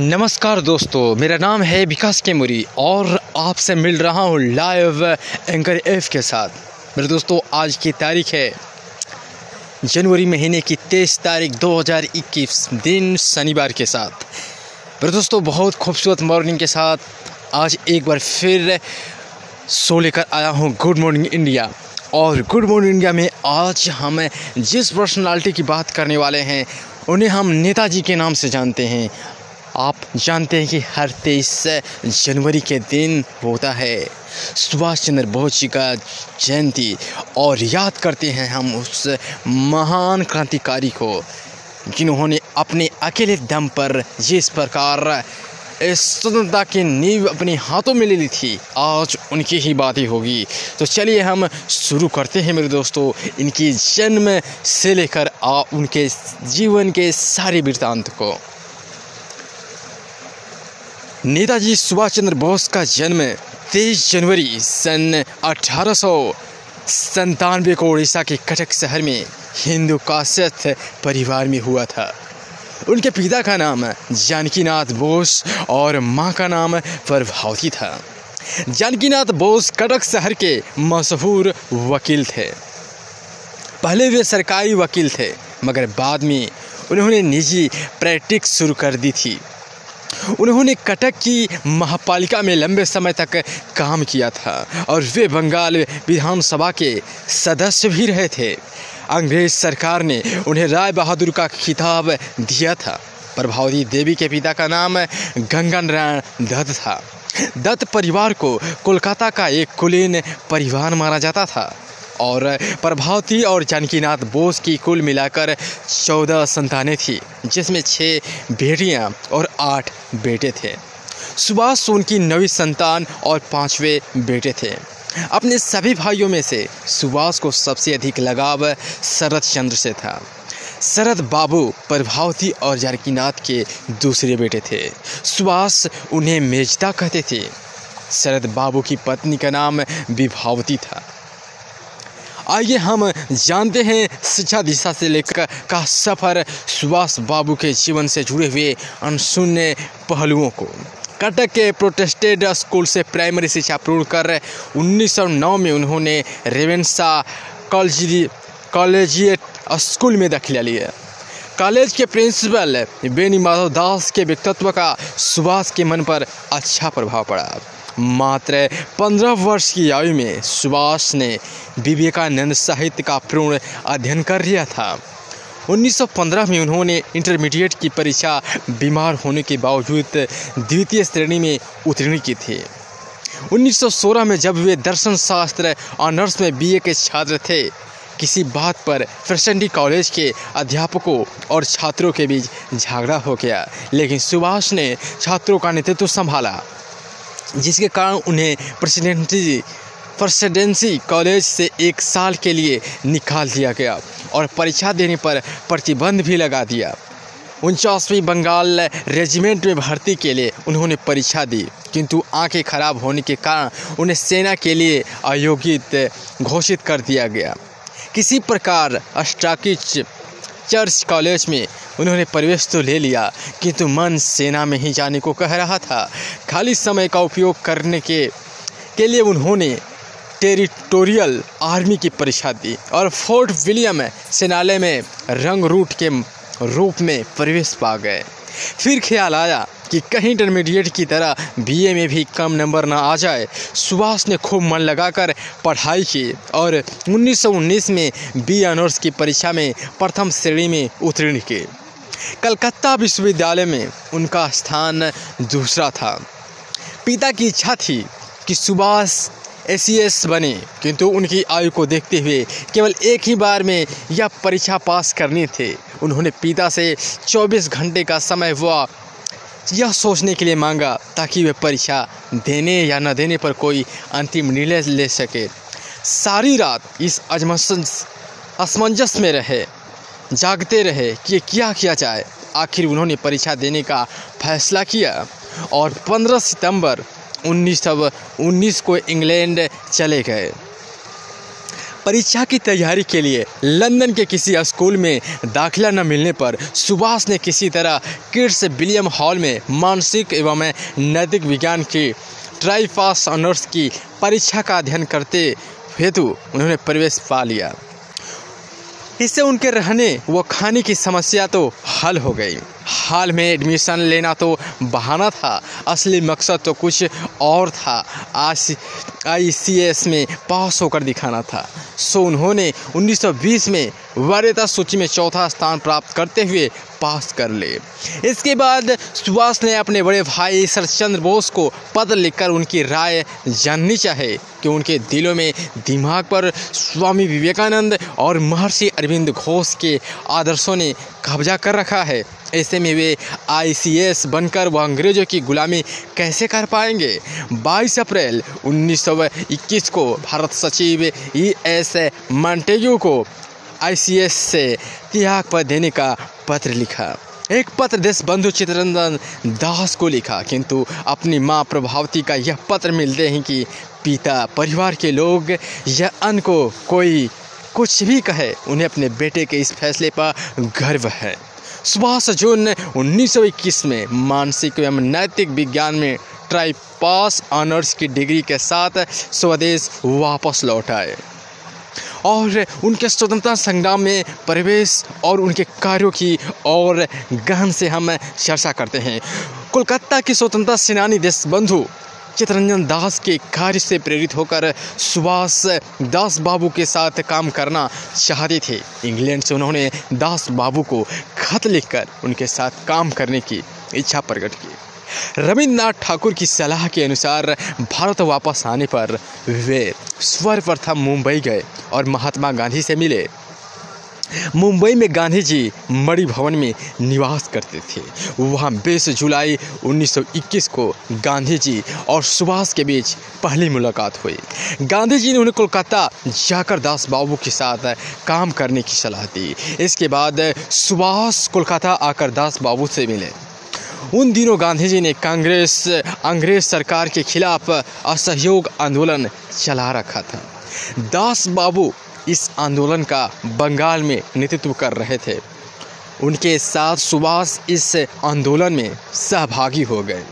नमस्कार दोस्तों, मेरा नाम है विकास केमुरी और आपसे मिल रहा हूँ लाइव एंकर एफ़ के साथ। मेरे दोस्तों, आज की तारीख है जनवरी महीने की तेईस तारीख 2021 दिन शनिवार के साथ। मेरे दोस्तों, बहुत खूबसूरत मॉर्निंग के साथ। आज एक बार फिर शो लेकर आया हूँ गुड मॉर्निंग इंडिया और गुड मॉर्निंग इंडिया में आज हम जिस पर्सनालिटी की बात करने वाले हैं, उन्हें हम नेताजी के नाम से जानते हैं। आप जानते हैं कि हर तेईस जनवरी के दिन होता है। सुभाष चंद्र बोस जी का जयंती और याद करते हैं हम उस महान क्रांतिकारी को, जिन्होंने अपने अकेले दम पर जिस प्रकार स्वतंत्रता की नींव अपने हाथों में ले ली थी। आज उनकी ही बातें होगी। तो चलिए हम शुरू करते हैं मेरे दोस्तों, इनकी जन्म से लेकर आ उनके जीवन के सारे वृत्तांत को। नेताजी सुभाष चंद्र बोस का जन्म 23 जनवरी सन अठारह संतानवे को उड़ीसा के कटक शहर में हिंदू काश्यत परिवार में हुआ था। उनके पिता का नाम जानकीनाथ बोस और माँ का नाम प्रभावती था। जानकीनाथ बोस कटक शहर के मशहूर वकील थे। पहले वे सरकारी वकील थे, मगर बाद में उन्होंने निजी प्रैक्टिस शुरू कर दी थी। उन्होंने कटक की महापालिका में लंबे समय तक काम किया था और वे बंगाल विधानसभा के सदस्य भी रहे थे। अंग्रेज़ सरकार ने उन्हें राय बहादुर का खिताब दिया था। प्रभावती देवी के पिता का नाम गंगा नारायण दत्त था। दत्त परिवार को कोलकाता का एक कुलीन परिवार माना जाता था। और प्रभावती और जानकीनाथ बोस की कुल मिलाकर चौदह संतानें थीं, जिसमें छः बेटियाँ और आठ बेटे थे। सुभाष उनकी नवी संतान और पांचवे बेटे थे। अपने सभी भाइयों में से सुभाष को सबसे अधिक लगाव शरद चंद्र से था। शरद बाबू, प्रभावती और जानकीनाथ के दूसरे बेटे थे। सुभाष उन्हें मेजदा कहते थे। शरद बाबू की पत्नी का नाम विभावती था। आइए हम जानते हैं शिक्षा दिशा से लेकर का सफ़र सुभाष बाबू के जीवन से जुड़े हुए अनशून्य पहलुओं को। कटक के प्रोटेस्टेड स्कूल से प्राइमरी शिक्षा पूर्ण कर 1909 में उन्होंने रेवेंसा कॉलेज कॉलेजिएट स्कूल में दाखिला लिया। कॉलेज के प्रिंसिपल बेनी माधव दास के व्यक्तित्व का सुभाष के मन पर अच्छा प्रभाव पड़ा। मात्र पंद्रह वर्ष की आयु में सुभाष ने विवेकानंद साहित्य का पूर्ण अध्ययन कर लिया था। 1915 में उन्होंने इंटरमीडिएट की परीक्षा बीमार होने के बावजूद द्वितीय श्रेणी में उत्तीर्ण की थी। 1916 में जब वे दर्शन शास्त्र ऑनर्स में बीए के छात्र थे, किसी बात पर फ्रेशनडी कॉलेज के अध्यापकों और छात्रों के बीच झगड़ा हो गया, लेकिन सुभाष ने छात्रों का नेतृत्व संभाला। जिसके कारण उन्हें प्रेसिडेंसी प्रेसिडेंसी कॉलेज से एक साल के लिए निकाल दिया गया और परीक्षा देने पर प्रतिबंध भी लगा दिया। उनचासवीं बंगाल रेजिमेंट में भर्ती के लिए उन्होंने परीक्षा दी, किंतु आँखें खराब होने के कारण उन्हें सेना के लिए अयोग्यत घोषित कर दिया गया। किसी प्रकार अस्टाकिच चर्च कॉलेज में। उन्होंने प्रवेश तो ले लिया, किंतु मन सेना में ही जाने को कह रहा था। खाली समय का उपयोग करने के के लिए उन्होंने टेरिटोरियल आर्मी की परीक्षा दी और फोर्ट विलियम सेनालय में रंग रूट के रूप में प्रवेश पा गए। फिर ख्याल आया कि कहीं इंटरमीडिएट की तरह बीए में भी कम नंबर ना आ जाए। सुभाष ने खूब मन लगाकर पढ़ाई की और 1919 में बी ऑनर्स की परीक्षा में प्रथम श्रेणी में उत्तीर्ण की कलकत्ता विश्वविद्यालय में उनका स्थान दूसरा था। पिता की इच्छा थी कि सुभाष एस बने, किंतु उनकी आयु को देखते हुए केवल एक ही बार में यह परीक्षा पास करनी थे। उन्होंने पिता से 24 घंटे का समय हुआ यह सोचने के लिए मांगा ताकि वे परीक्षा देने या न देने पर कोई अंतिम निर्णय ले सके। सारी रात इस असमंजस में रहे, जागते रहे कि क्या किया जाए। आखिर उन्होंने परीक्षा देने का फैसला किया और 15 सितंबर उन्नीस सौ उन्नीस को इंग्लैंड चले गए। परीक्षा की तैयारी के लिए लंदन के किसी स्कूल में दाखिला न मिलने पर सुभाष ने किसी तरह किड्स विलियम हॉल में मानसिक एवं नैतिक विज्ञान की ट्राई पास ऑनर्स की परीक्षा का अध्ययन करते हेतु उन्होंने प्रवेश पा लिया। इससे उनके रहने व खाने की समस्या तो हल हो गई। हाल में एडमिशन लेना तो बहाना था, असली मकसद तो कुछ और था। आज आई सी एस में पास होकर दिखाना था। सो उन्होंने 1920 में वरीयता सूची में चौथा स्थान प्राप्त करते हुए पास कर ले। इसके बाद सुभाष ने अपने बड़े भाई सरचंद्र बोस को पत्र लिखकर उनकी राय जाननी चाहे कि उनके दिलों में दिमाग पर स्वामी विवेकानंद और महर्षि अरविंद घोष के आदर्शों ने कब्जा कर रखा है। ऐसे में वे आईसीएस बनकर वह अंग्रेज़ों की गुलामी कैसे कर पाएँगे? 22 अप्रैल 1921 को भारत सचिव ई एस मॉन्टेग्यू को आईसीएस से त्याग पर देने का पत्र लिखा। एक पत्र देश बंधु चित्ररंजन दास को लिखा, किंतु अपनी माँ प्रभावती का यह पत्र मिलते ही कि पिता परिवार के लोग या अन्य को कोई कुछ भी कहे, उन्हें अपने बेटे के इस फैसले पर गर्व है। सुभाष जून 1921 में मानसिक एवं नैतिक विज्ञान में ट्राई पास ऑनर्स की डिग्री के साथ स्वदेश वापस लौट आए। और उनके स्वतंत्रता संग्राम में प्रवेश और उनके कार्यों की और गहन से हम चर्चा करते हैं। कोलकाता की स्वतंत्रता सेनानी देश बंधु चितरंजन दास के कार्य से प्रेरित होकर सुभाष दास बाबू के साथ काम करना चाहते थे। इंग्लैंड से उन्होंने दास बाबू को खत लिखकर उनके साथ काम करने की इच्छा प्रकट की। रविन्द्रनाथ ठाकुर की सलाह के अनुसार भारत वापस आने पर वे सर्वप्रथम मुंबई गए और महात्मा गांधी से मिले। मुंबई में गांधी जी मणि भवन में निवास करते थे। वहाँ बीस जुलाई 1921 को गांधी जी और सुभाष के बीच पहली मुलाकात हुई। गांधी जी ने उन्हें कोलकाता जाकर दास बाबू के साथ काम करने की सलाह दी। इसके बाद सुभाष कोलकाता आकर दास बाबू से मिले। उन दिनों गांधी जी ने कांग्रेस, अंग्रेज़ सरकार के खिलाफ असहयोग आंदोलन चला रखा था। दास बाबू इस आंदोलन का बंगाल में नेतृत्व कर रहे थे। उनके साथ सुभाष इस आंदोलन में सहभागी हो गए।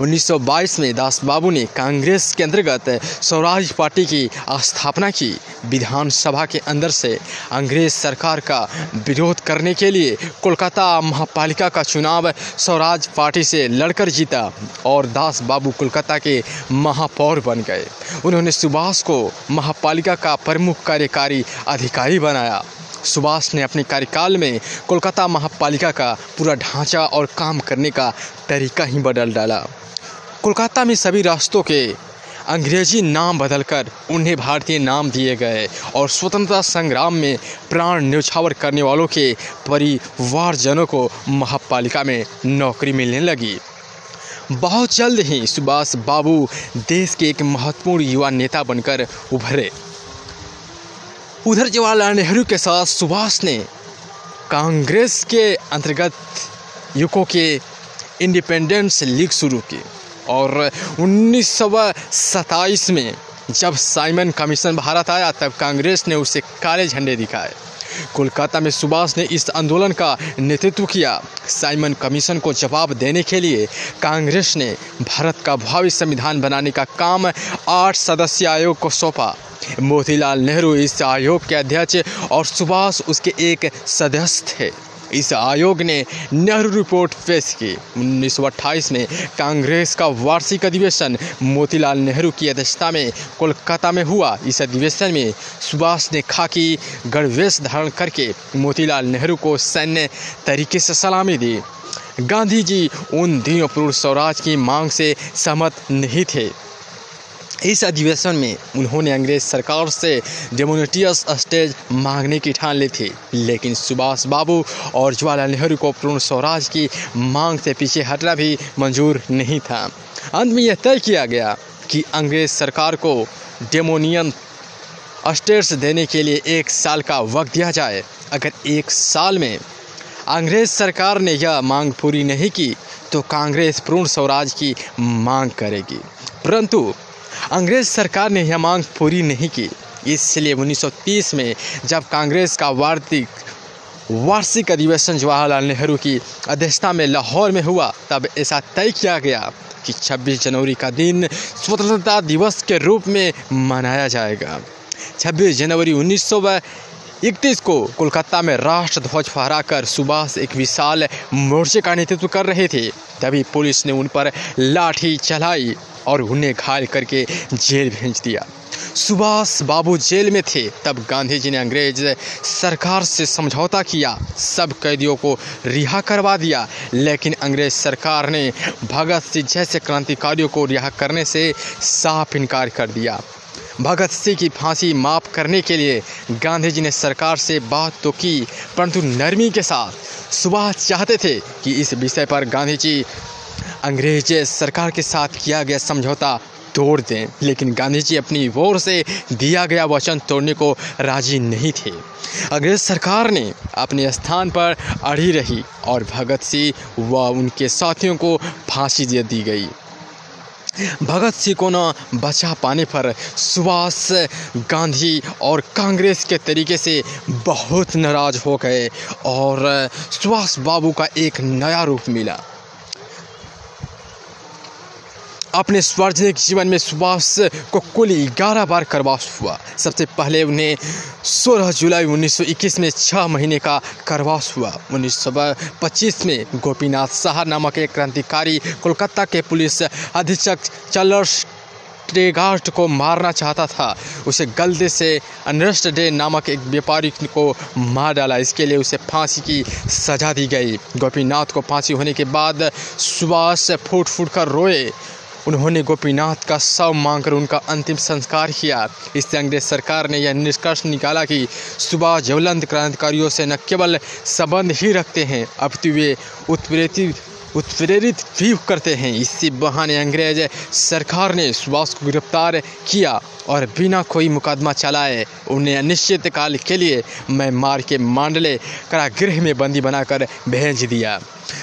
1922 में दास बाबू ने कांग्रेस के अंतर्गत स्वराज पार्टी की स्थापना की। विधानसभा के अंदर से अंग्रेज़ सरकार का विरोध करने के लिए कोलकाता महापालिका का चुनाव स्वराज पार्टी से लड़कर जीता और दास बाबू कोलकाता के महापौर बन गए। उन्होंने सुभाष को महापालिका का प्रमुख कार्यकारी अधिकारी बनाया। सुभाष ने अपने कार्यकाल में कोलकाता महापालिका का पूरा ढांचा और काम करने का तरीका ही बदल डाला। कोलकाता में सभी रास्तों के अंग्रेज़ी नाम बदलकर उन्हें भारतीय नाम दिए गए और स्वतंत्रता संग्राम में प्राण न्यौछावर करने वालों के परिवारजनों को महापालिका में नौकरी मिलने लगी। बहुत जल्द ही सुभाष बाबू देश के एक महत्वपूर्ण युवा नेता बनकर उभरे। उधर जवाहरलाल नेहरू के साथ सुभाष ने कांग्रेस के अंतर्गत युको के इंडिपेंडेंस लीग शुरू की और उन्नीस सौ सताईस में जब साइमन कमीशन भारत आया, तब कांग्रेस ने उसे काले झंडे दिखाए। कोलकाता में सुभाष ने इस आंदोलन का नेतृत्व किया। साइमन कमीशन को जवाब देने के लिए कांग्रेस ने भारत का भावी संविधान बनाने का काम आठ सदस्य आयोग को सौंपा। मोतीलाल नेहरू इस आयोग के अध्यक्ष और सुभाष उसके एक सदस्य थे। इस आयोग ने नेहरू रिपोर्ट पेश की। 1928 में कांग्रेस का वार्षिक अधिवेशन मोतीलाल नेहरू की अध्यक्षता में कोलकाता में हुआ। इस अधिवेशन में सुभाष ने खाकी गणवेश धारण करके मोतीलाल नेहरू को सैन्य तरीके से सलामी दी। गांधी जी उन दिनों पूर्व स्वराज की मांग से सहमत नहीं थे। इस अधिवेशन में उन्होंने अंग्रेज़ सरकार से डेमोनेटियस स्टेज मांगने की ठान ली थी। लेकिन सुभाष बाबू और जवाहरलाल नेहरू को पूर्ण स्वराज की मांग से पीछे हटना भी मंजूर नहीं था। अंत में यह तय किया गया कि अंग्रेज़ सरकार को डेमोनियन स्टेट्स देने के लिए एक साल का वक्त दिया जाए। अगर एक साल में अंग्रेज़ सरकार ने यह मांग पूरी नहीं की तो कांग्रेस पूर्ण स्वराज की मांग करेगी। परंतु अंग्रेज़ सरकार ने यह मांग पूरी नहीं की। इसलिए 1930 में जब कांग्रेस का वार्षिक वार्षिक अधिवेशन जवाहरलाल नेहरू की अध्यक्षता में लाहौर में हुआ, तब ऐसा तय किया गया कि 26 जनवरी का दिन स्वतंत्रता दिवस के रूप में मनाया जाएगा। 26 जनवरी उन्नीस इकतीस को कोलकाता में राष्ट्र ध्वज फहराकर सुभाष एक विशाल मोर्चे का नेतृत्व कर रहे थे। तभी पुलिस ने उन पर लाठी चलाई और उन्हें घायल करके जेल भेज दिया। सुभाष बाबू जेल में थे, तब गांधी जी ने अंग्रेज़ सरकार से समझौता किया। सब कैदियों को रिहा करवा दिया, लेकिन अंग्रेज़ सरकार ने भगत सिंह जैसे क्रांतिकारियों को रिहा करने से साफ़ इनकार कर दिया। भगत सिंह की फांसी माफ़ करने के लिए गांधी जी ने सरकार से बात तो की, परंतु नरमी के साथ सुबह चाहते थे कि इस विषय पर गांधी जी अंग्रेज़ सरकार के साथ किया गया समझौता तोड़ दें, लेकिन गांधी जी अपनी ओर से दिया गया वचन तोड़ने को राज़ी नहीं थे। अंग्रेज़ सरकार ने अपने स्थान पर अड़ी रही और भगत सिंह व उनके साथियों को फांसी दे दी गई। भगत सिंह को ना बचा पाने पर सुभाष गांधी और कांग्रेस के तरीके से बहुत नाराज़ हो गए और सुभाष बाबू का एक नया रूप मिला। अपने सार्वजनिक जीवन में सुभाष को कुल ग्यारह बार करवास हुआ। सबसे पहले उन्हें 16 जुलाई 1921 में छः महीने का करवास हुआ। 1925 में गोपीनाथ शाह नामक एक क्रांतिकारी कोलकाता के पुलिस अधीक्षक चलर्स ट्रेगार्ट को मारना चाहता था। उसे गलती से अनरेस्ट डे नामक एक व्यापारी को मार डाला। इसके लिए उसे फांसी की सजा दी गई। गोपीनाथ को फांसी होने के बाद सुभाष फूट फूट कर रोए। उन्होंने गोपीनाथ का शव मांगकर उनका अंतिम संस्कार किया। इससे अंग्रेज़ सरकार ने यह निष्कर्ष निकाला कि सुभाष ज्वलंत क्रांतिकारियों से न केवल संबंध ही रखते हैं, अब तो वे उत्प्रेरित उत्प्रेरित भी करते हैं। इसी बहाने अंग्रेज़ सरकार ने सुभाष को गिरफ़्तार किया और बिना कोई मुकदमा चलाए उन्हें अनिश्चित काल के लिए मैं मार के मांडले कारागृह में बंदी बनाकर भेज दिया।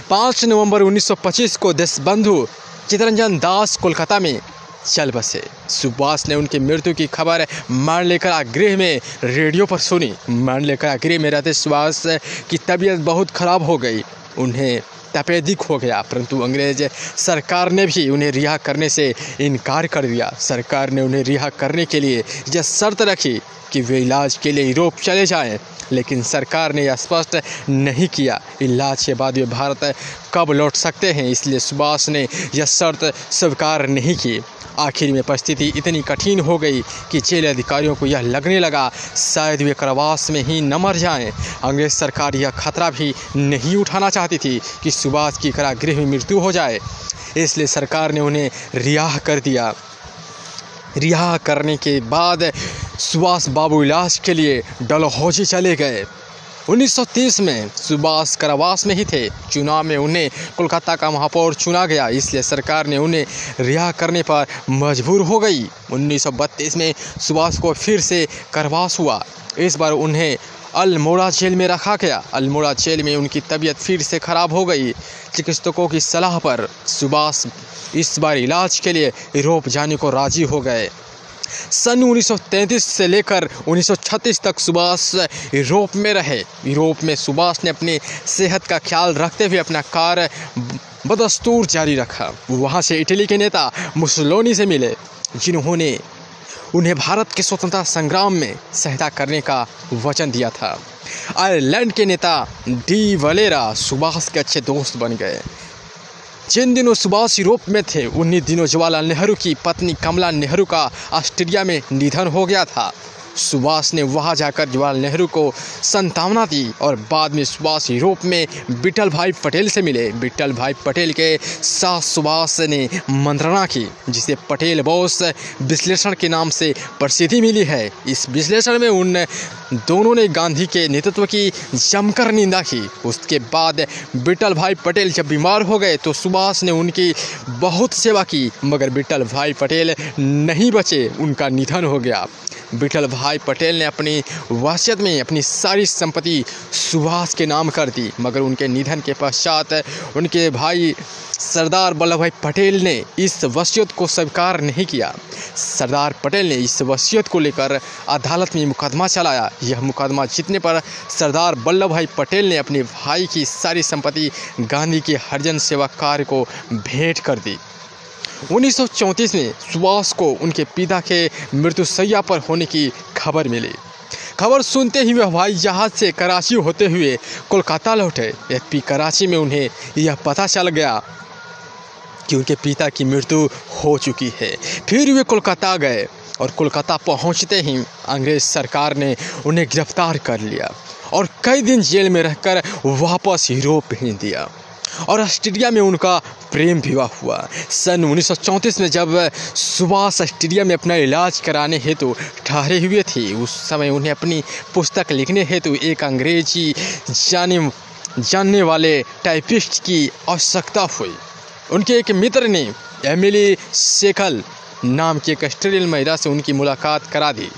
5 नवंबर 1925 को देशबंधु चितरंजन दास कोलकाता में। चल बसे। सुभाष ने उनकी मृत्यु की खबर मान लेकर गृह में। रेडियो पर सुनी। मान लेकर गृह में रहते सुभाष की तबीयत बहुत खराब हो गई। उन्हें तपेदिक हो गया। परंतु अंग्रेज़ सरकार ने भी उन्हें रिहा करने से इनकार कर दिया। सरकार ने उन्हें रिहा करने के लिए यह शर्त रखी कि वे इलाज के लिए यूरोप चले जाएँ। लेकिन सरकार ने यह स्पष्ट नहीं किया। इलाज के बाद वे भारत कब लौट सकते हैं? इसलिए सुभाष ने यह शर्त स्वीकार नहीं की। आखिर में परिस्थिति इतनी कठिन हो गई कि जेल अधिकारियों को यह लगने लगा, शायद वे करवास में ही न मर जाएँ। अंग्रेज़ सरकार यह खतरा भी नहीं उठाना चाहती थी कि सुभाष की कारागृह में मृत्यु हो जाए। इसलिए सरकार ने उन्हें रिहा कर दिया। रिहा करने के बाद सुभाष बाबू इलाज के लिए डलहौजी चले गए। 1930 में सुभाष कारावास में ही थे। चुनाव में उन्हें कोलकाता का महापौर चुना गया, इसलिए सरकार ने उन्हें रिहा करने पर मजबूर हो गई। 1932 में सुभाष को फिर से करवास हुआ। इस बार उन्हें अल्मोड़ा जेल में रखा गया। अल्मोड़ा जेल में उनकी तबीयत फिर से खराब हो गई। चिकित्सकों की सलाह पर सुभाष इस बार इलाज के लिए यूरोप जाने को राज़ी हो गए। सन 1933 से लेकर 1936 तक सुभाष यूरोप में रहे। यूरोप में सुभाष ने अपनी सेहत का ख्याल रखते हुए अपना कार्य बदस्तूर जारी रखा। वहाँ से इटली के नेता मुसलोनी से मिले, जिन्होंने उन्हें भारत के स्वतंत्रता संग्राम में सहायता करने का वचन दिया था। आयरलैंड के नेता डी वलेरा सुभाष के अच्छे दोस्त बन गए। जिन दिनों सुभाष यूरोप में थे, उन्हीं दिनों जवाहरलाल नेहरू की पत्नी कमला नेहरू का ऑस्ट्रेलिया में निधन हो गया था। सुभाष ने वहाँ जाकर जवाहरलाल नेहरू को संतावना दी और बाद में सुभाष यूरोप में बिटल भाई पटेल से मिले। बिटल भाई पटेल के साथ सुभाष ने मंत्रणा की, जिसे पटेल बोस विश्लेषण के नाम से प्रसिद्धि मिली है। इस विश्लेषण में उन दोनों ने गांधी के नेतृत्व की जमकर निंदा की। उसके बाद बिटल भाई पटेल जब बीमार हो गए तो सुभाष ने उनकी बहुत सेवा की, मगर बिटल भाई पटेल नहीं बचे, उनका निधन हो गया। विठल भाई पटेल ने अपनी वसीयत में अपनी सारी संपत्ति सुभाष के नाम कर दी, मगर उनके निधन के पश्चात उनके भाई सरदार वल्लभ भाई पटेल ने इस वसीयत को स्वीकार नहीं किया। सरदार पटेल ने इस वसीयत को लेकर अदालत में मुकदमा चलाया। यह मुकदमा जीतने पर सरदार वल्लभ भाई पटेल ने अपने भाई की सारी संपत्ति गांधी के हरिजन सेवा कार्य को भेंट कर दी। 1934 में सुभाष को उनके पिता के मृत्यु मृत्युशैया पर होने की खबर मिली। खबर सुनते ही वह हवाई जहाज़ से कराची होते हुए कोलकाता लौटे एफपी कराची में उन्हें यह पता चल गया कि उनके पिता की मृत्यु हो चुकी है, फिर वे कोलकाता गए और कोलकाता पहुँचते ही अंग्रेज़ सरकार ने उन्हें गिरफ़्तार कर लिया और कई दिन जेल में रहकर वापस यूरोप भेज दिया। और ऑस्ट्रेलिया में उनका प्रेम विवाह हुआ। सन 1934 में जब सुभाष ऑस्ट्रेलिया में अपना इलाज कराने हेतु ठहरे हुए थे, उस समय उन्हें अपनी पुस्तक लिखने हेतु एक अंग्रेज़ी जाने, जानने वाले टाइपिस्ट की आवश्यकता हुई। उनके एक मित्र ने, एमिली सेकल नाम की एक ऑस्ट्रेलियन महिला से उनकी मुलाकात करा दी।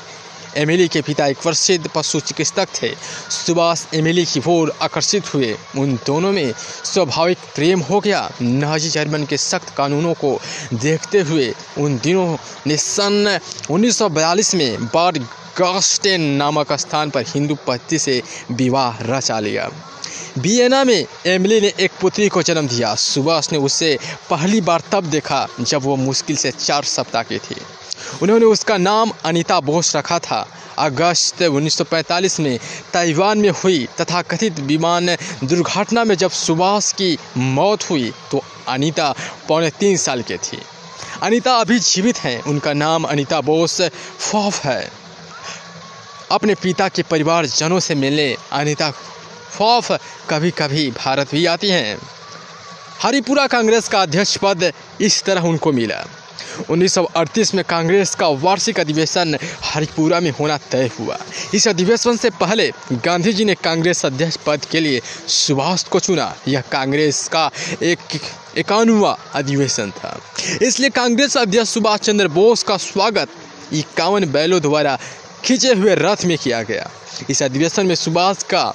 एमिली के पिता एक प्रसिद्ध पशु चिकित्सक थे। सुभाष एमिली की ओर आकर्षित हुए। उन दोनों में स्वाभाविक प्रेम हो गया। नाजी जर्मन के सख्त कानूनों को देखते हुए उन दिनों ने सन 1942 में बार गास्टेन नामक स्थान पर हिंदू पति से विवाह रचा लिया। बियना में एमिली ने एक पुत्री को जन्म दिया। सुभाष ने उसे पहली बार तब देखा जब वो मुश्किल से चार सप्ताह की थी। उन्होंने उसका नाम अनीता बोस रखा था। अगस्त 1945 में ताइवान में हुई तथा कथित विमान दुर्घटना में जब सुभाष की मौत हुई तो अनीता पौने तीन साल की थी। अनीता अभी जीवित हैं। उनका नाम अनीता बोस फॉफ है। अपने पिता के परिवारजनों से मिलने अनीता फॉफ कभी कभी भारत भी आती हैं। हरिपुरा कांग्रेस का अध्यक्ष पद इस तरह उनको मिला। 1938 में कांग्रेस का वार्षिक अधिवेशन हरिपुरा में होना तय हुआ। इस अधिवेशन से पहले गांधी जी ने कांग्रेस अध्यक्ष पद के लिए सुभाष को चुना। यह कांग्रेस का एक इक्यानवा अधिवेशन था। इसलिए कांग्रेस अध्यक्ष सुभाष चंद्र बोस का स्वागत इक्यावन बैलों द्वारा खींचे हुए रथ में किया गया। इस अधिवेशन में सुभाष का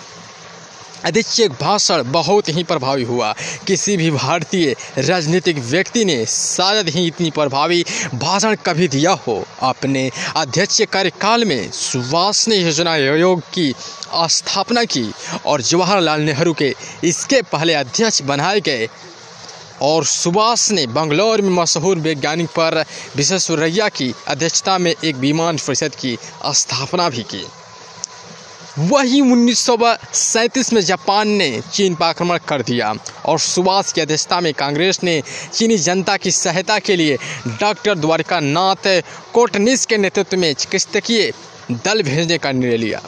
अधीक्षक भाषण बहुत ही प्रभावी हुआ। किसी भी भारतीय राजनीतिक व्यक्ति ने शायद ही इतनी प्रभावी भाषण कभी दिया हो। अपने अध्यक्ष कार्यकाल में सुभाष ने योजना आयोग की स्थापना की और जवाहरलाल नेहरू के इसके पहले अध्यक्ष बनाए गए। और सुभाष ने बंगलौर में मशहूर वैज्ञानिक पर विश्वेश्वरैया की अध्यक्षता में एक विमान परिषद की स्थापना भी की। वही उन्नीस में जापान ने चीन पर आक्रमण कर दिया और सुभाष की अध्यक्षता में कांग्रेस ने चीनी जनता की सहायता के लिए डॉक्टर द्वारिका नाथ कोटनिस के नेतृत्व में चिकित्सकीय दल भेजने का निर्णय लिया।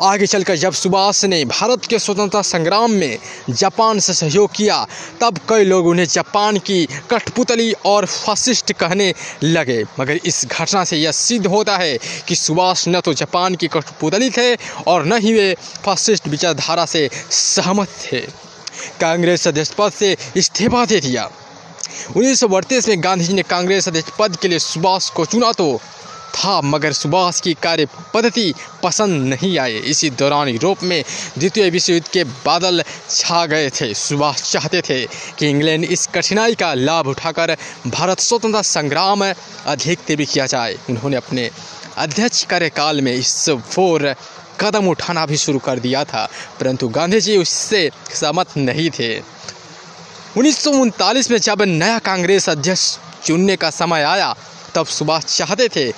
आगे चलकर जब सुभाष ने भारत के स्वतंत्रता संग्राम में जापान से सहयोग किया, तब कई लोग उन्हें जापान की कठपुतली और फासिस्ट कहने लगे। मगर इस घटना से यह सिद्ध होता है कि सुभाष न तो जापान की कठपुतली थे और न ही वे फासिस्ट विचारधारा से सहमत थे। कांग्रेस अध्यक्ष पद से इस्तीफा दे दिया। उन्नीस में गांधी जी ने कांग्रेस अध्यक्ष पद के लिए सुभाष को चुना तो था, मगर सुभाष की कार्य पद्धति पसंद नहीं आए इसी दौरान यूरोप में द्वितीय विश्व युद्ध के बादल छा गए थे। सुभाष चाहते थे कि इंग्लैंड इस कठिनाई का लाभ उठाकर भारत स्वतंत्रता संग्राम अधिक तीव्र किया जाए। उन्होंने अपने अध्यक्ष कार्यकाल में इस फोर कदम उठाना भी शुरू कर दिया था, परंतु गांधी जी उससे सहमत नहीं थे। उन्नीस सौ उनतालीस में जब नया कांग्रेस अध्यक्ष चुनने का समय आया, तब सुभाष चाहते थे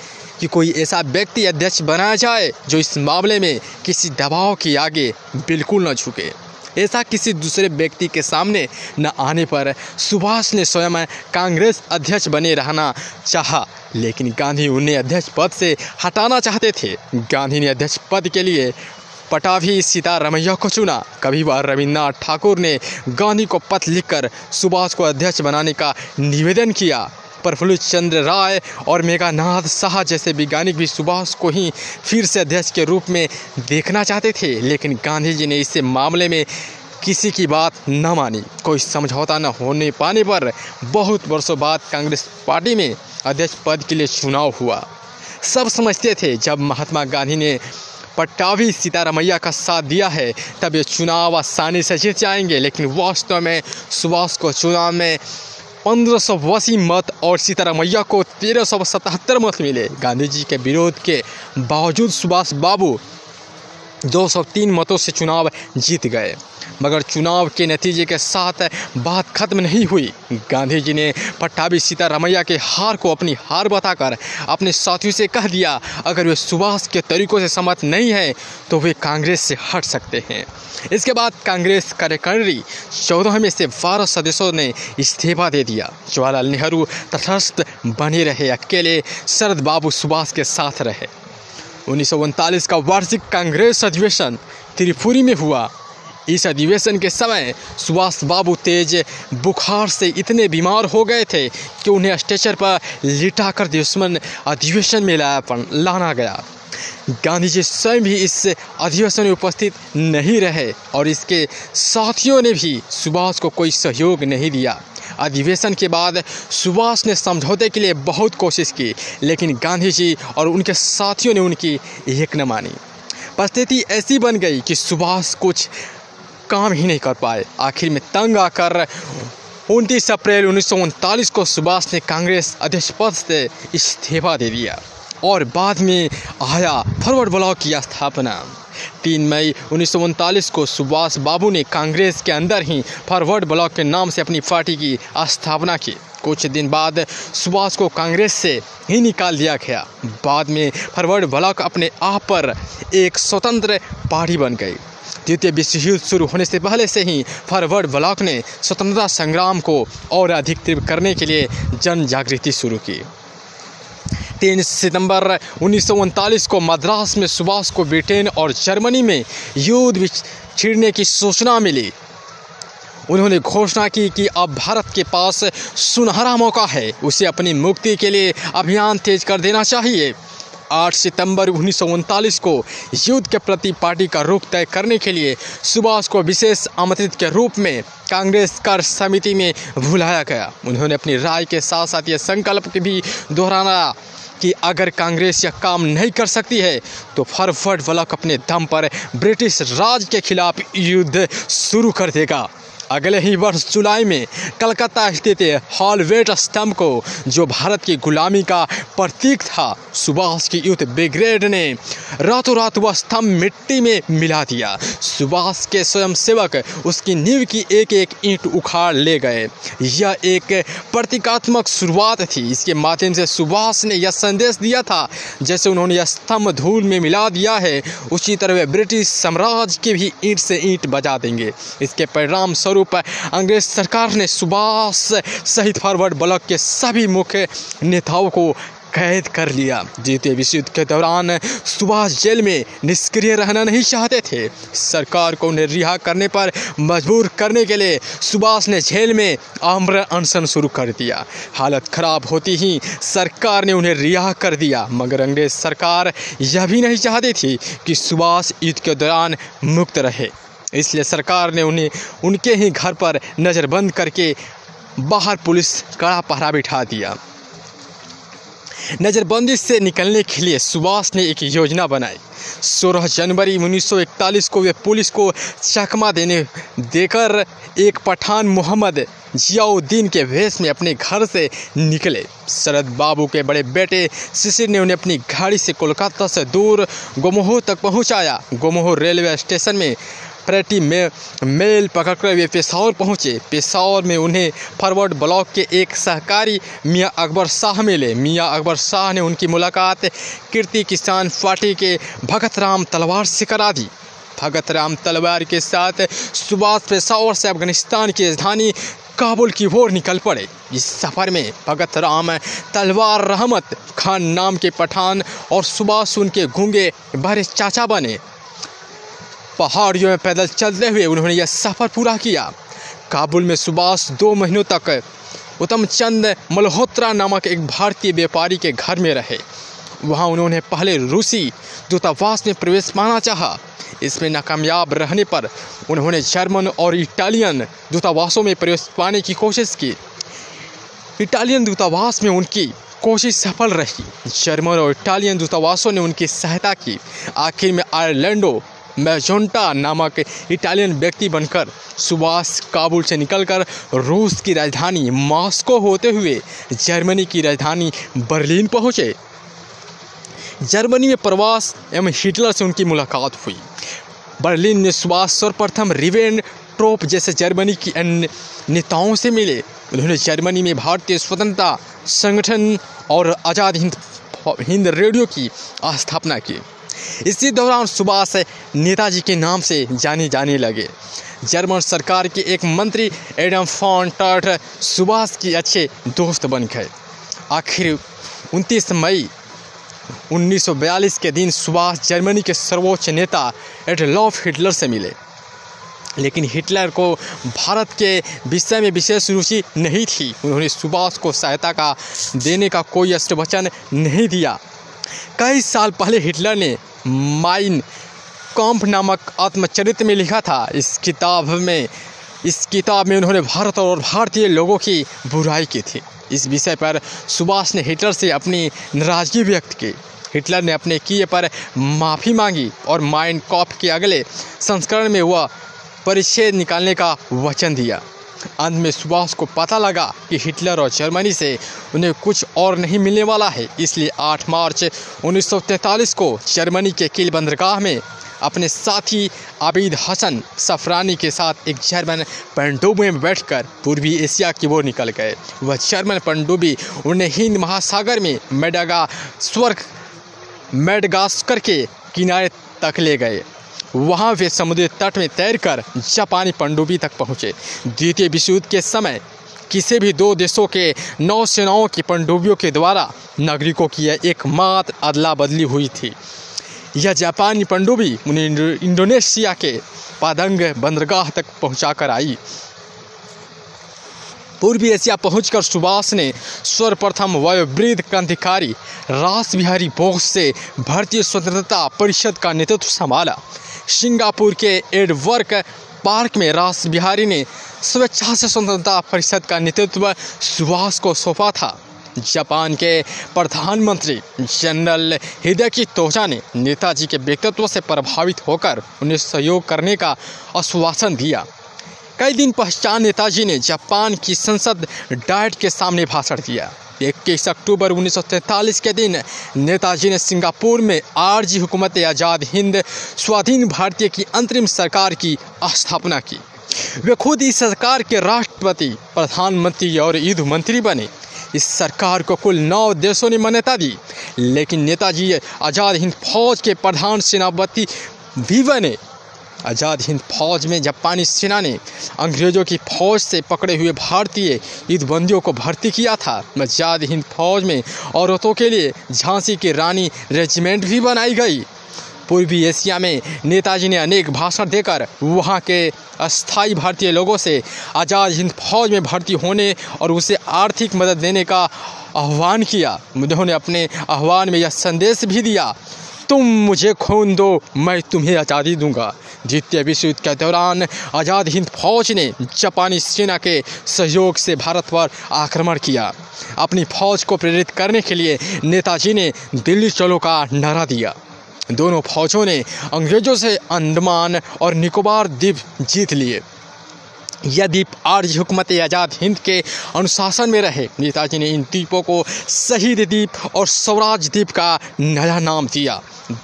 कि कोई ऐसा व्यक्ति अध्यक्ष बनाया जाए जो इस मामले में किसी दबाव के आगे बिल्कुल न झुके। ऐसा किसी दूसरे व्यक्ति के सामने न आने पर सुभाष ने स्वयं कांग्रेस अध्यक्ष बने रहना चाहा, लेकिन गांधी उन्हें अध्यक्ष पद से हटाना चाहते थे। गांधी ने अध्यक्ष पद के लिए पटाभी सीता रमैया को चुना। कभी बार रविन्द्रनाथ ठाकुर ने गांधी को पत्र लिखकर सुभाष को अध्यक्ष बनाने का निवेदन किया। प्रफुल्ल चंद्र राय और मेघानाथ शाह जैसे वैज्ञानिक भी सुभाष को ही फिर से अध्यक्ष के रूप में देखना चाहते थे, लेकिन गांधी जी ने इस मामले में किसी की बात न मानी। कोई समझौता न होने पाने पर बहुत वर्षों बाद कांग्रेस पार्टी में अध्यक्ष पद के लिए चुनाव हुआ। सब समझते थे, जब महात्मा गांधी ने पट्टावी सीतारमैया का साथ दिया है, तब ये चुनाव आसानी से जीत जाएँगे, लेकिन वास्तव में सुभाष को चुनाव में पंद्रह सौ मत और सीताराम मैया को तेरह सौ सतहत्तर मत मिले। गांधी जी के विरोध के बावजूद सुभाष बाबू 203 मतों से चुनाव जीत गए। मगर चुनाव के नतीजे के साथ बात खत्म नहीं हुई। गांधी जी ने पट्टाभी सीतारमैया के हार को अपनी हार बताकर अपने साथियों से कह दिया, अगर वे सुभाष के तरीकों से सहमत नहीं है तो वे कांग्रेस से हट सकते हैं। इसके बाद कांग्रेस कार्यकारिणी चौदह में से बारह सदस्यों ने इस्तीफा दे दिया। जवाहरलाल नेहरू तटस्थ बने रहे, अकेले शरद बाबू सुभाष के साथ रहे। उन्नीस का वार्षिक कांग्रेस अधिवेशन त्रिपुरी में हुआ। इस अधिवेशन के समय सुभाष बाबू तेज बुखार से इतने बीमार हो गए थे कि उन्हें स्टेचर पर लिटाकर दुश्मन अधिवेशन में लाया लाना गया। गांधी जी स्वयं भी इस अधिवेशन में उपस्थित नहीं रहे और इसके साथियों ने भी सुभाष को कोई सहयोग नहीं दिया। अधिवेशन के बाद सुभाष ने समझौते के लिए बहुत कोशिश की, लेकिन गांधी जी और उनके साथियों ने उनकी एक न मानी। परिस्थिति ऐसी बन गई कि सुभाष कुछ काम ही नहीं कर पाए। आखिर में तंग आकर उनतीस अप्रैल उन्नीस सौ उनतालीस को सुभाष ने कांग्रेस अध्यक्ष पद से इस्तीफा दे दिया और बाद में आया फॉरवर्ड ब्लॉक की स्थापना। तीन मई उन्नीस को सुभाष बाबू ने कांग्रेस के अंदर ही फॉरवर्ड ब्लॉक के नाम से अपनी पार्टी की स्थापना की। कुछ दिन बाद सुभाष को कांग्रेस से ही निकाल दिया गया। बाद में फॉरवर्ड ब्लॉक अपने आप पर एक स्वतंत्र पार्टी बन गई। द्वितीय विश्व युद्ध शुरू होने से पहले से ही फॉरवर्ड ब्लॉक ने स्वतंत्रता संग्राम को और अधिक तीव्र करने के लिए जन जागृति शुरू की। तीन सितंबर उन्नीस सौ उनतालीस को मद्रास में सुभाष को ब्रिटेन और जर्मनी में युद्ध छिड़ने की सूचना मिली। उन्होंने घोषणा की कि अब भारत के पास सुनहरा मौका है। उसे अपनी मुक्ति के लिए अभियान तेज कर देना चाहिए। 8 सितंबर उन्नीस सौ उनतालीस को युद्ध के प्रति पार्टी का रुख तय करने के लिए सुभाष को विशेष आमंत्रित के रूप में कांग्रेस कार्य समिति में बुलाया गया। उन्होंने अपनी राय के साथ साथ ये संकल्प भी दोहराना कि अगर कांग्रेस यह काम नहीं कर सकती है तो फॉरवर्ड ब्लॉक अपने दम पर ब्रिटिश राज के खिलाफ युद्ध शुरू कर देगा। अगले ही वर्ष जुलाई में कलकत्ता स्थित हॉलवेट स्तंभ को, जो भारत की गुलामी का प्रतीक था, सुभाष की युद्ध ब्रिगेड ने रातों रात वह स्तंभ मिट्टी में मिला दिया। सुभाष के स्वयंसेवक उसकी नींव की एक एक ईंट उखाड़ ले गए। यह एक प्रतीकात्मक शुरुआत थी। इसके माध्यम से सुभाष ने यह संदेश दिया था, जैसे उन्होंने यह स्तंभ धूल में मिला दिया है, उसी तरह वे ब्रिटिश साम्राज्य के भी ईंट से ईंट बजा देंगे। इसके परिणाम स्वरूप स्वरूप अंग्रेज़ सरकार ने सुभाष सहित फॉरवर्ड ब्लॉक के सभी मुख्य नेताओं को कैद कर लिया। द्वितीय विश्व युद्ध के दौरान सुभाष जेल में निष्क्रिय रहना नहीं चाहते थे। सरकार को उन्हें रिहा करने पर मजबूर करने के लिए सुभाष ने जेल में आम्र अनशन शुरू कर दिया। हालत खराब होती ही सरकार ने उन्हें रिहा कर दिया। मगर अंग्रेज़ सरकार यह भी नहीं चाहती थी कि सुभाष युद्ध के दौरान मुक्त रहे। इसलिए सरकार ने उन्हें, उनके ही घर पर नज़रबंद करके बाहर पुलिस कड़ा पहरा बिठा दिया। नज़रबंदी से निकलने के लिए सुभाष ने एक योजना बनाई। 16 जनवरी 1941 को वे पुलिस को चकमा देने, देकर एक पठान मोहम्मद जियाउद्दीन के भेष में अपने घर से निकले। शरद बाबू के बड़े बेटे शिशिर ने उन्हें अपनी गाड़ी से कोलकाता से दूर गोमोह तक पहुँचाया। गोमोह रेलवे स्टेशन में प्रेटी में मेल पकड़कर वे पेशावर पहुँचे। पेशावर में उन्हें फॉरवर्ड ब्लॉक के एक सहकारी मियाँ अकबर शाह मिले। मियाँ अकबर शाह ने उनकी मुलाकात कीर्ति किसान पार्टी के भगत राम तलवार से करा दी। भगत राम तलवार के साथ सुभाष पेशावर से अफ़गानिस्तान की राजधानी काबुल की ओर निकल पड़े। इस सफ़र में भगत राम तलवार रहमत खान नाम के पठान और सुभाष उनके घूँगे भरे चाचा बने। पहाड़ियों में पैदल चलते हुए उन्होंने यह सफ़र पूरा किया। काबुल में सुभाष दो महीनों तक उत्तम चंद मल्होत्रा नामक एक भारतीय व्यापारी के घर में रहे। वहाँ उन्होंने पहले रूसी दूतावास में प्रवेश पाना चाहा। इसमें नाकामयाब रहने पर उन्होंने जर्मन और इटालियन दूतावासों में प्रवेश पाने की कोशिश की। इटालियन दूतावास में उनकी कोशिश सफल रही। जर्मन और इटालियन दूतावासों ने उनकी सहायता की। आखिर में आयरलैंडो मैजोंटा नामक इटालियन व्यक्ति बनकर सुभाष काबुल से निकलकर रूस की राजधानी मॉस्को होते हुए जर्मनी की राजधानी बर्लिन पहुँचे। जर्मनी में प्रवास एवं हिटलर से उनकी मुलाकात हुई। बर्लिन में सुभाष सर्वप्रथम रिवेन ट्रोप जैसे जर्मनी की अन्य नेताओं से मिले। उन्होंने जर्मनी में भारतीय स्वतंत्रता संगठन और आज़ाद हिंद हिंद रेडियो की स्थापना की। इसी दौरान सुभाष नेताजी के नाम से जाने जाने लगे। जर्मन सरकार के एक मंत्री एडम फॉन टर्ट सुभाष के अच्छे दोस्त बन गए। आखिर 29 मई 1942 के दिन सुभाष जर्मनी के सर्वोच्च नेता एडलॉफ हिटलर से मिले। लेकिन हिटलर को भारत के विषय में विशेष रुचि नहीं थी। उन्होंने सुभाष को सहायता का देने का कोई अष्टवचन नहीं दिया। कई साल पहले हिटलर ने माइन कॉम्प नामक आत्मचरित्र में लिखा था। इस किताब में, इस किताब में उन्होंने भारत और भारतीय लोगों की बुराई की थी। इस विषय पर सुभाष ने हिटलर से अपनी नाराज़गी व्यक्त की। हिटलर ने अपने किए पर माफ़ी मांगी और माइंड कॉप के अगले संस्करण में वह परिच्छेद निकालने का वचन दिया। अंत में सुभाष को पता लगा कि हिटलर और जर्मनी से उन्हें कुछ और नहीं मिलने वाला है। इसलिए 8 मार्च 1943 को जर्मनी के किल बंदरगाह में अपने साथी आबिद हसन सफरानी के साथ एक जर्मन पनडुब्बी में बैठकर पूर्वी एशिया की ओर निकल गए। वह जर्मन पनडुब्बी उन्हें हिंद महासागर में मेडागा स्वर्ग मेडगास्कर के किनारे तक ले गए। वहाँ वे समुद्री तट में तैरकर जापानी पनडुब्बी तक पहुँचे। द्वितीय विश्व युद्ध के समय, किसी भी दो देशों के नौसेनाओं की पनडुब्बियों के द्वारा नागरिकों की यह एकमात्र अदला बदली हुई थी। यह जापानी पनडुब्बी उन्हें इंडोनेशिया के पादंग बंदरगाह तक पहुंचाकर आई। पूर्वी एशिया पहुंचकर सुभाष ने सर्वप्रथम वयोवृद्ध क्रांतिकारी रास बिहारी बोस से भारतीय स्वतंत्रता परिषद का नेतृत्व संभाला। सिंगापुर के एडवर्क पार्क में रास बिहारी ने स्वेच्छा से स्वतंत्रता परिषद का नेतृत्व सुभाष को सौंपा था। जापान के प्रधानमंत्री जनरल हिदेकी तोजा ने नेताजी के व्यक्तित्व से प्रभावित होकर उन्हें सहयोग करने का आश्वासन दिया। कई दिन पश्चात नेताजी ने जापान की संसद डायट के सामने भाषण दिया। इक्कीस अक्टूबर 1943 के दिन नेताजी ने सिंगापुर में आरजी हुकूमत आज़ाद हिंद स्वाधीन भारतीय की अंतरिम सरकार की स्थापना की। वे खुद इस सरकार के राष्ट्रपति, प्रधानमंत्री और युद्ध मंत्री बने। इस सरकार को कुल नौ देशों ने मान्यता दी, लेकिन नेताजी आज़ाद हिंद फौज के प्रधान सेनापति भी बने। आज़ाद हिंद फौज में जापानी सेना ने अंग्रेज़ों की फौज से पकड़े हुए भारतीय युद्धबंदियों को भर्ती किया था। आज़ाद हिंद फौज में औरतों के लिए झांसी की रानी रेजिमेंट भी बनाई गई। पूर्वी एशिया में नेताजी ने अनेक भाषण देकर वहाँ के अस्थाई भारतीय लोगों से आज़ाद हिंद फौज में भर्ती होने और उसे आर्थिक मदद देने का आह्वान किया। उन्होंने अपने आह्वान में यह संदेश भी दिया, तुम मुझे खून दो, मैं तुम्हें आज़ादी दूँगा। द्वितीय विश्व युद्ध के दौरान आज़ाद हिंद फौज ने जापानी सेना के सहयोग से भारत पर आक्रमण किया। अपनी फौज को प्रेरित करने के लिए नेताजी ने दिल्ली चलो का नारा दिया। दोनों फौजों ने अंग्रेज़ों से अंडमान और निकोबार द्वीप जीत लिए। यह आर्य हुकूमत आज़ाद हिंद के अनुशासन में रहे, नेताजी ने इन द्वीपों को शहीद द्वीप और स्वराज द्वीप का नया नाम दिया।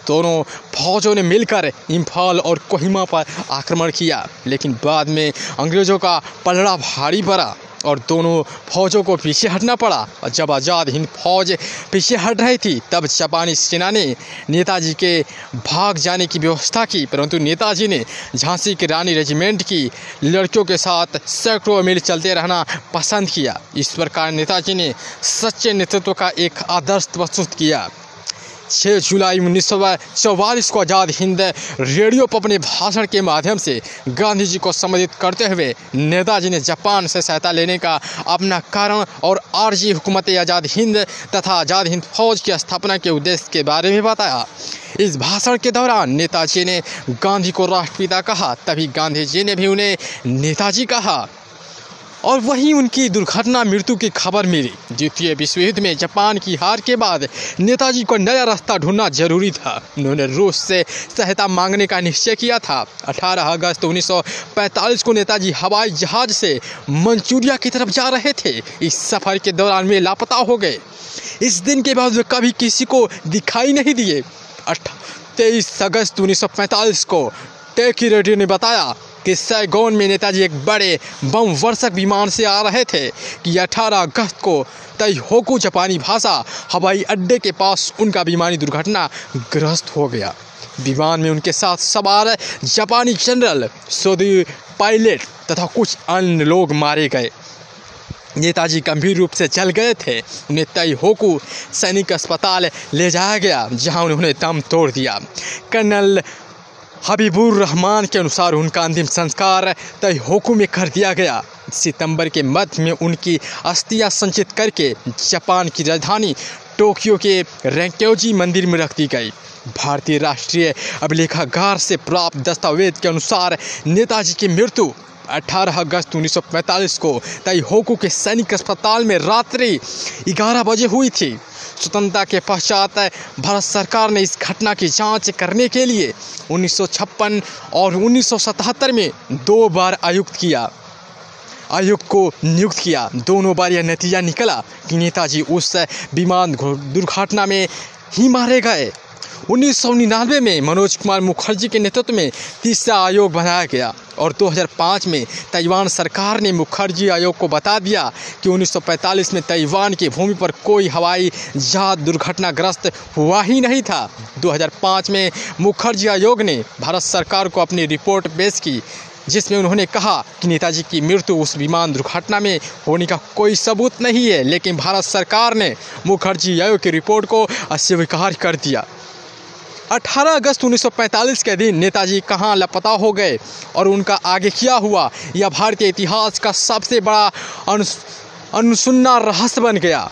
दोनों फौजों ने मिलकर इम्फाल और कोहिमा पर आक्रमण किया, लेकिन बाद में अंग्रेज़ों का पलड़ा भारी पड़ा। और दोनों फौजों को पीछे हटना पड़ा। और जब आज़ाद हिंद फौज पीछे हट रही थी, तब जापानी सेना ने नेताजी के भाग जाने की व्यवस्था की। परंतु नेताजी ने झांसी की रानी रेजिमेंट की लड़कियों के साथ सैकड़ों मील चलते रहना पसंद किया। इस प्रकार नेताजी ने सच्चे नेतृत्व का एक आदर्श प्रस्तुत किया। 6 जुलाई उन्नीस सौ चौवालीस को आज़ाद हिंद रेडियो पर अपने भाषण के माध्यम से गांधी जी को संबोधित करते हुए नेताजी ने जापान से सहायता लेने का अपना कारण और आरजी हुकूमत आज़ाद हिंद तथा आज़ाद हिंद फौज की स्थापना के उद्देश्य के बारे में बताया। इस भाषण के दौरान नेताजी ने गांधी को राष्ट्रपिता कहा, तभी गांधी जी ने भी उन्हें नेताजी कहा। और वहीं उनकी दुर्घटना मृत्यु की खबर मिली। द्वितीय विश्व युद्ध में जापान की हार के बाद नेताजी को नया रास्ता ढूंढना ज़रूरी था। उन्होंने रूस से सहायता मांगने का निश्चय किया था। 18 अगस्त 1945 को नेताजी हवाई जहाज़ से मंचूरिया की तरफ़ जा रहे थे। इस सफ़र के दौरान वे लापता हो गए। इस दिन के बाद वे कभी किसी को दिखाई नहीं दिए। तेईस अगस्त 1945 को टेकी रेडियो ने बताया कि सैगोन में नेताजी एक बड़े बम वर्षक विमान से आ रहे थे कि 18 अगस्त को तैहोकू जापानी भाषा हवाई अड्डे के पास उनका विमानी दुर्घटना ग्रस्त हो गया। विमान में उनके साथ सवार जापानी जनरल सऊदी पायलट तथा कुछ अन्य लोग मारे गए। नेताजी गंभीर रूप से जल गए थे। उन्हें तय होकू सैनिक अस्पताल ले जाया गया, जहाँ उन्होंने दम तोड़ दिया। कर्नल हबीबुर रहमान के अनुसार उनका अंतिम संस्कार तय हुकुम में कर दिया गया। सितंबर के मध्य में उनकी अस्थियाँ संचित करके जापान की राजधानी टोक्यो के रेंक्योजी मंदिर में रख दी गई। भारतीय राष्ट्रीय अभिलेखागार से प्राप्त दस्तावेज़ के अनुसार नेताजी की मृत्यु 18 अगस्त 1945 को तैहोकू के सैनिक अस्पताल में रात्रि 11 बजे हुई थी। स्वतंत्रता के पश्चात भारत सरकार ने इस घटना की जाँच करने के लिए 1956 और 1977 में दो बार आयुक्त किया। आयुक्त को नियुक्त किया। दोनों बार यह नतीजा निकला कि नेताजी उस विमान दुर्घटना में ही मारे गए। उन्नीस सौ निन्यानवे में मनोज कुमार मुखर्जी के नेतृत्व में तीसरा आयोग बनाया गया और 2005 में ताइवान सरकार ने मुखर्जी आयोग को बता दिया कि 1945 में ताइवान की भूमि पर कोई हवाई जहाज़ दुर्घटनाग्रस्त हुआ ही नहीं था। 2005 में मुखर्जी आयोग ने भारत सरकार को अपनी रिपोर्ट पेश की, जिसमें उन्होंने कहा कि नेताजी की मृत्यु उस विमान दुर्घटना में होने का कोई सबूत नहीं है, लेकिन भारत सरकार ने मुखर्जी आयोग की रिपोर्ट को अस्वीकार कर दिया। 18 अगस्त 1945 के दिन नेताजी कहाँ लापता हो गए और उनका आगे क्या हुआ, यह भारतीय इतिहास का सबसे बड़ा अनुसुन्ना रहस्य बन गया।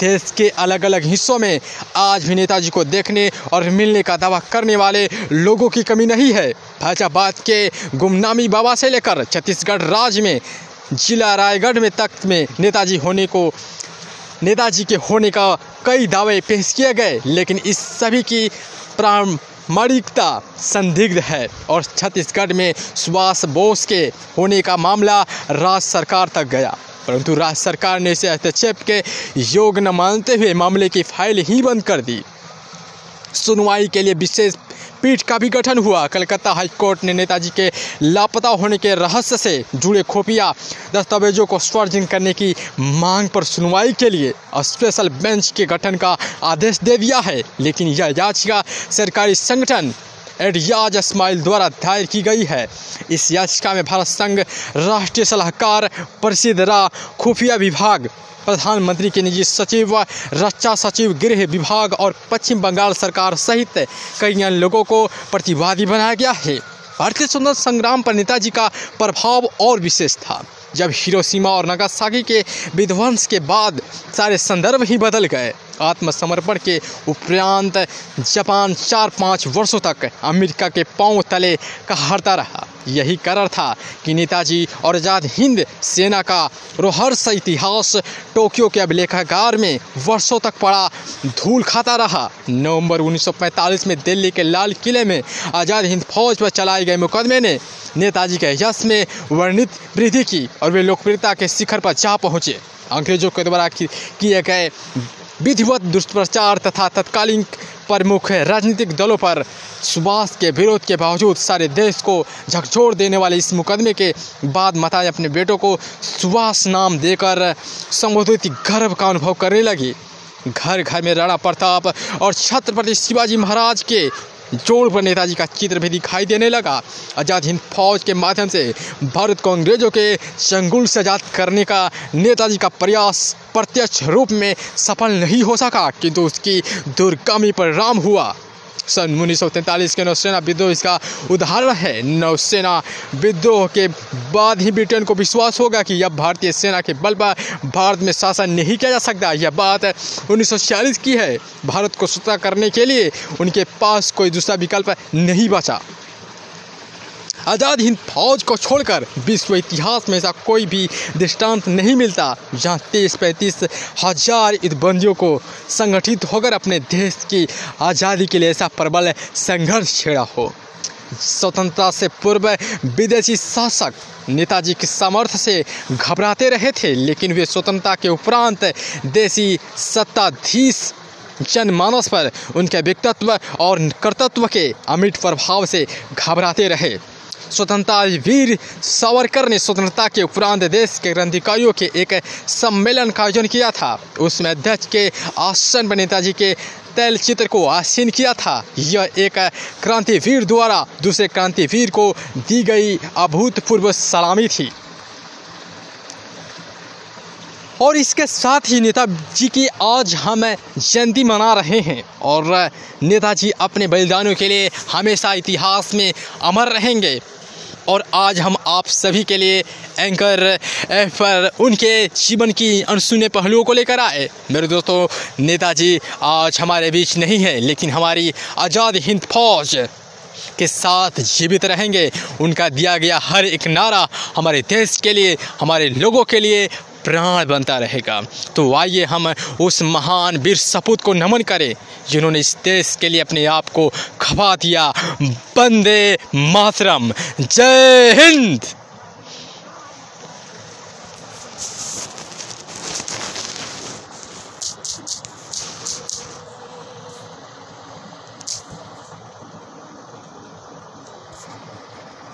देश के अलग अलग हिस्सों में आज भी नेताजी को देखने और मिलने का दावा करने वाले लोगों की कमी नहीं है। फैजाबाद के गुमनामी बाबा से लेकर छत्तीसगढ़ राज्य में, जिला रायगढ़ में तक में नेताजी होने को, नेताजी के होने का कई दावे पेश किए गए, लेकिन इस सभी की प्रामाणिकता संदिग्ध है और छत्तीसगढ़ में सुभाष बोस के होने का मामला राज्य सरकार तक गया। परंतु राज्य सरकार ने इसे हस्तक्षेप के योग न मानते हुए मामले की फ़ाइल ही बंद कर दी। सुनवाई के लिए विशेष पीठ का भी गठन हुआ। कलकत्ता हाईकोर्ट ने नेताजी के लापता होने के रहस्य से जुड़े खुफिया दस्तावेजों को स्वर्जन करने की मांग पर सुनवाई के लिए स्पेशल बेंच के गठन का आदेश दे दिया है। लेकिन यह याचिका सरकारी संगठन एडियाज इस्माइल द्वारा दायर की गई है। इस याचिका में भारत संघ राष्ट्रीय सलाहकार, प्रसिद्ध रा खुफिया विभाग प्रधानमंत्री के निजी सचिव रक्षा सचिव, गृह विभाग और पश्चिम बंगाल सरकार सहित कई अन्य लोगों को प्रतिवादी बनाया गया है। भारतीय स्वतंत्रता संग्राम पर नेताजी का प्रभाव और विशेष था। जब हिरोशिमा और नागासाकी के विध्वंस के बाद सारे संदर्भ ही बदल गए, आत्मसमर्पण के उपरांत जापान चार पाँच वर्षों तक अमेरिका के पाँव तले कहरता रहा। यही कारण था कि नेताजी और आज़ाद हिंद सेना का रोहर्स इतिहास टोक्यो के अभिलेखागार में वर्षों तक पड़ा धूल खाता रहा। नवंबर 1945 में दिल्ली के लाल किले में आज़ाद हिंद फौज पर चलाए गए मुकदमे ने नेताजी के यश में वर्णित वृद्धि की और वे लोकप्रियता के शिखर पर जा पहुँचे। अंग्रेज़ों के द्वारा किए गए विधिवत दुष्प्रचार तथा तत्कालीन प्रमुख राजनीतिक दलों पर सुभाष के विरोध के बावजूद सारे देश को झकझोर देने वाले इस मुकदमे के बाद माता अपने बेटों को सुभाष नाम देकर संबोधित गर्व का अनुभव करने लगी। घर घर में राणा प्रताप और छत्रपति शिवाजी महाराज के जोड़ पर नेताजी का चित्र भी दिखाई देने लगा। आज़ाद हिंद फौज के माध्यम से भारत को अंग्रेज़ों के चंगुल से आज़ाद करने का नेताजी का प्रयास प्रत्यक्ष रूप में सफल नहीं हो सका, किंतु उसकी दुर्गामी राम हुआ। सन उन्नीस सौ तैंतालीस के नौसेना विद्रोह इसका उदाहरण है। नौसेना विद्रोह के बाद ही ब्रिटेन को विश्वास होगा कि अब भारतीय सेना के बल पर भारत में शासन नहीं किया जा सकता। यह बात उन्नीस की है। भारत को स्वतंत्र करने के लिए उनके पास कोई दूसरा विकल्प नहीं बचा। आज़ाद हिंद फौज को छोड़कर विश्व इतिहास में ऐसा कोई भी दृष्टांत नहीं मिलता, जहाँ तीस पैंतीस हज़ार युद्धबंदियों को संगठित होकर अपने देश की आज़ादी के लिए ऐसा प्रबल संघर्ष छेड़ा हो। स्वतंत्रता से पूर्व विदेशी शासक नेताजी के सामर्थ्य से घबराते रहे थे, लेकिन वे स्वतंत्रता के उपरांत देशी सत्ताधीश जनमानस पर उनके व्यक्तित्व और कर्तत्व के अमिट प्रभाव से घबराते रहे। स्वतंत्रता वीर सावरकर ने स्वतंत्रता के उपरांत देश के क्रांतिकारियों के एक सम्मेलन का आयोजन किया था। उसमें अध्यक्ष के आसन पर नेताजी के तैल चित्र को आसीन किया था। यह एक क्रांतिवीर द्वारा दूसरे क्रांतिवीर को दी गई अभूतपूर्व सलामी थी। और इसके साथ ही नेताजी की आज हम जयंती मना रहे हैं और नेताजी अपने बलिदानों के लिए हमेशा इतिहास में अमर रहेंगे। और आज हम आप सभी के लिए एंकर पर उनके जीवन की अनसुने पहलुओं को लेकर आए। मेरे दोस्तों, नेताजी, आज हमारे बीच नहीं है, लेकिन हमारी आज़ाद हिंद फौज के साथ जीवित रहेंगे। उनका दिया गया हर एक नारा हमारे देश के लिए, हमारे लोगों के लिए प्राण बनता रहेगा। तो आइए हम उस महान वीर सपूत को नमन करें, जिन्होंने इस देश के लिए अपने आप को खपा दिया। बंदे मातरम। जय हिंद!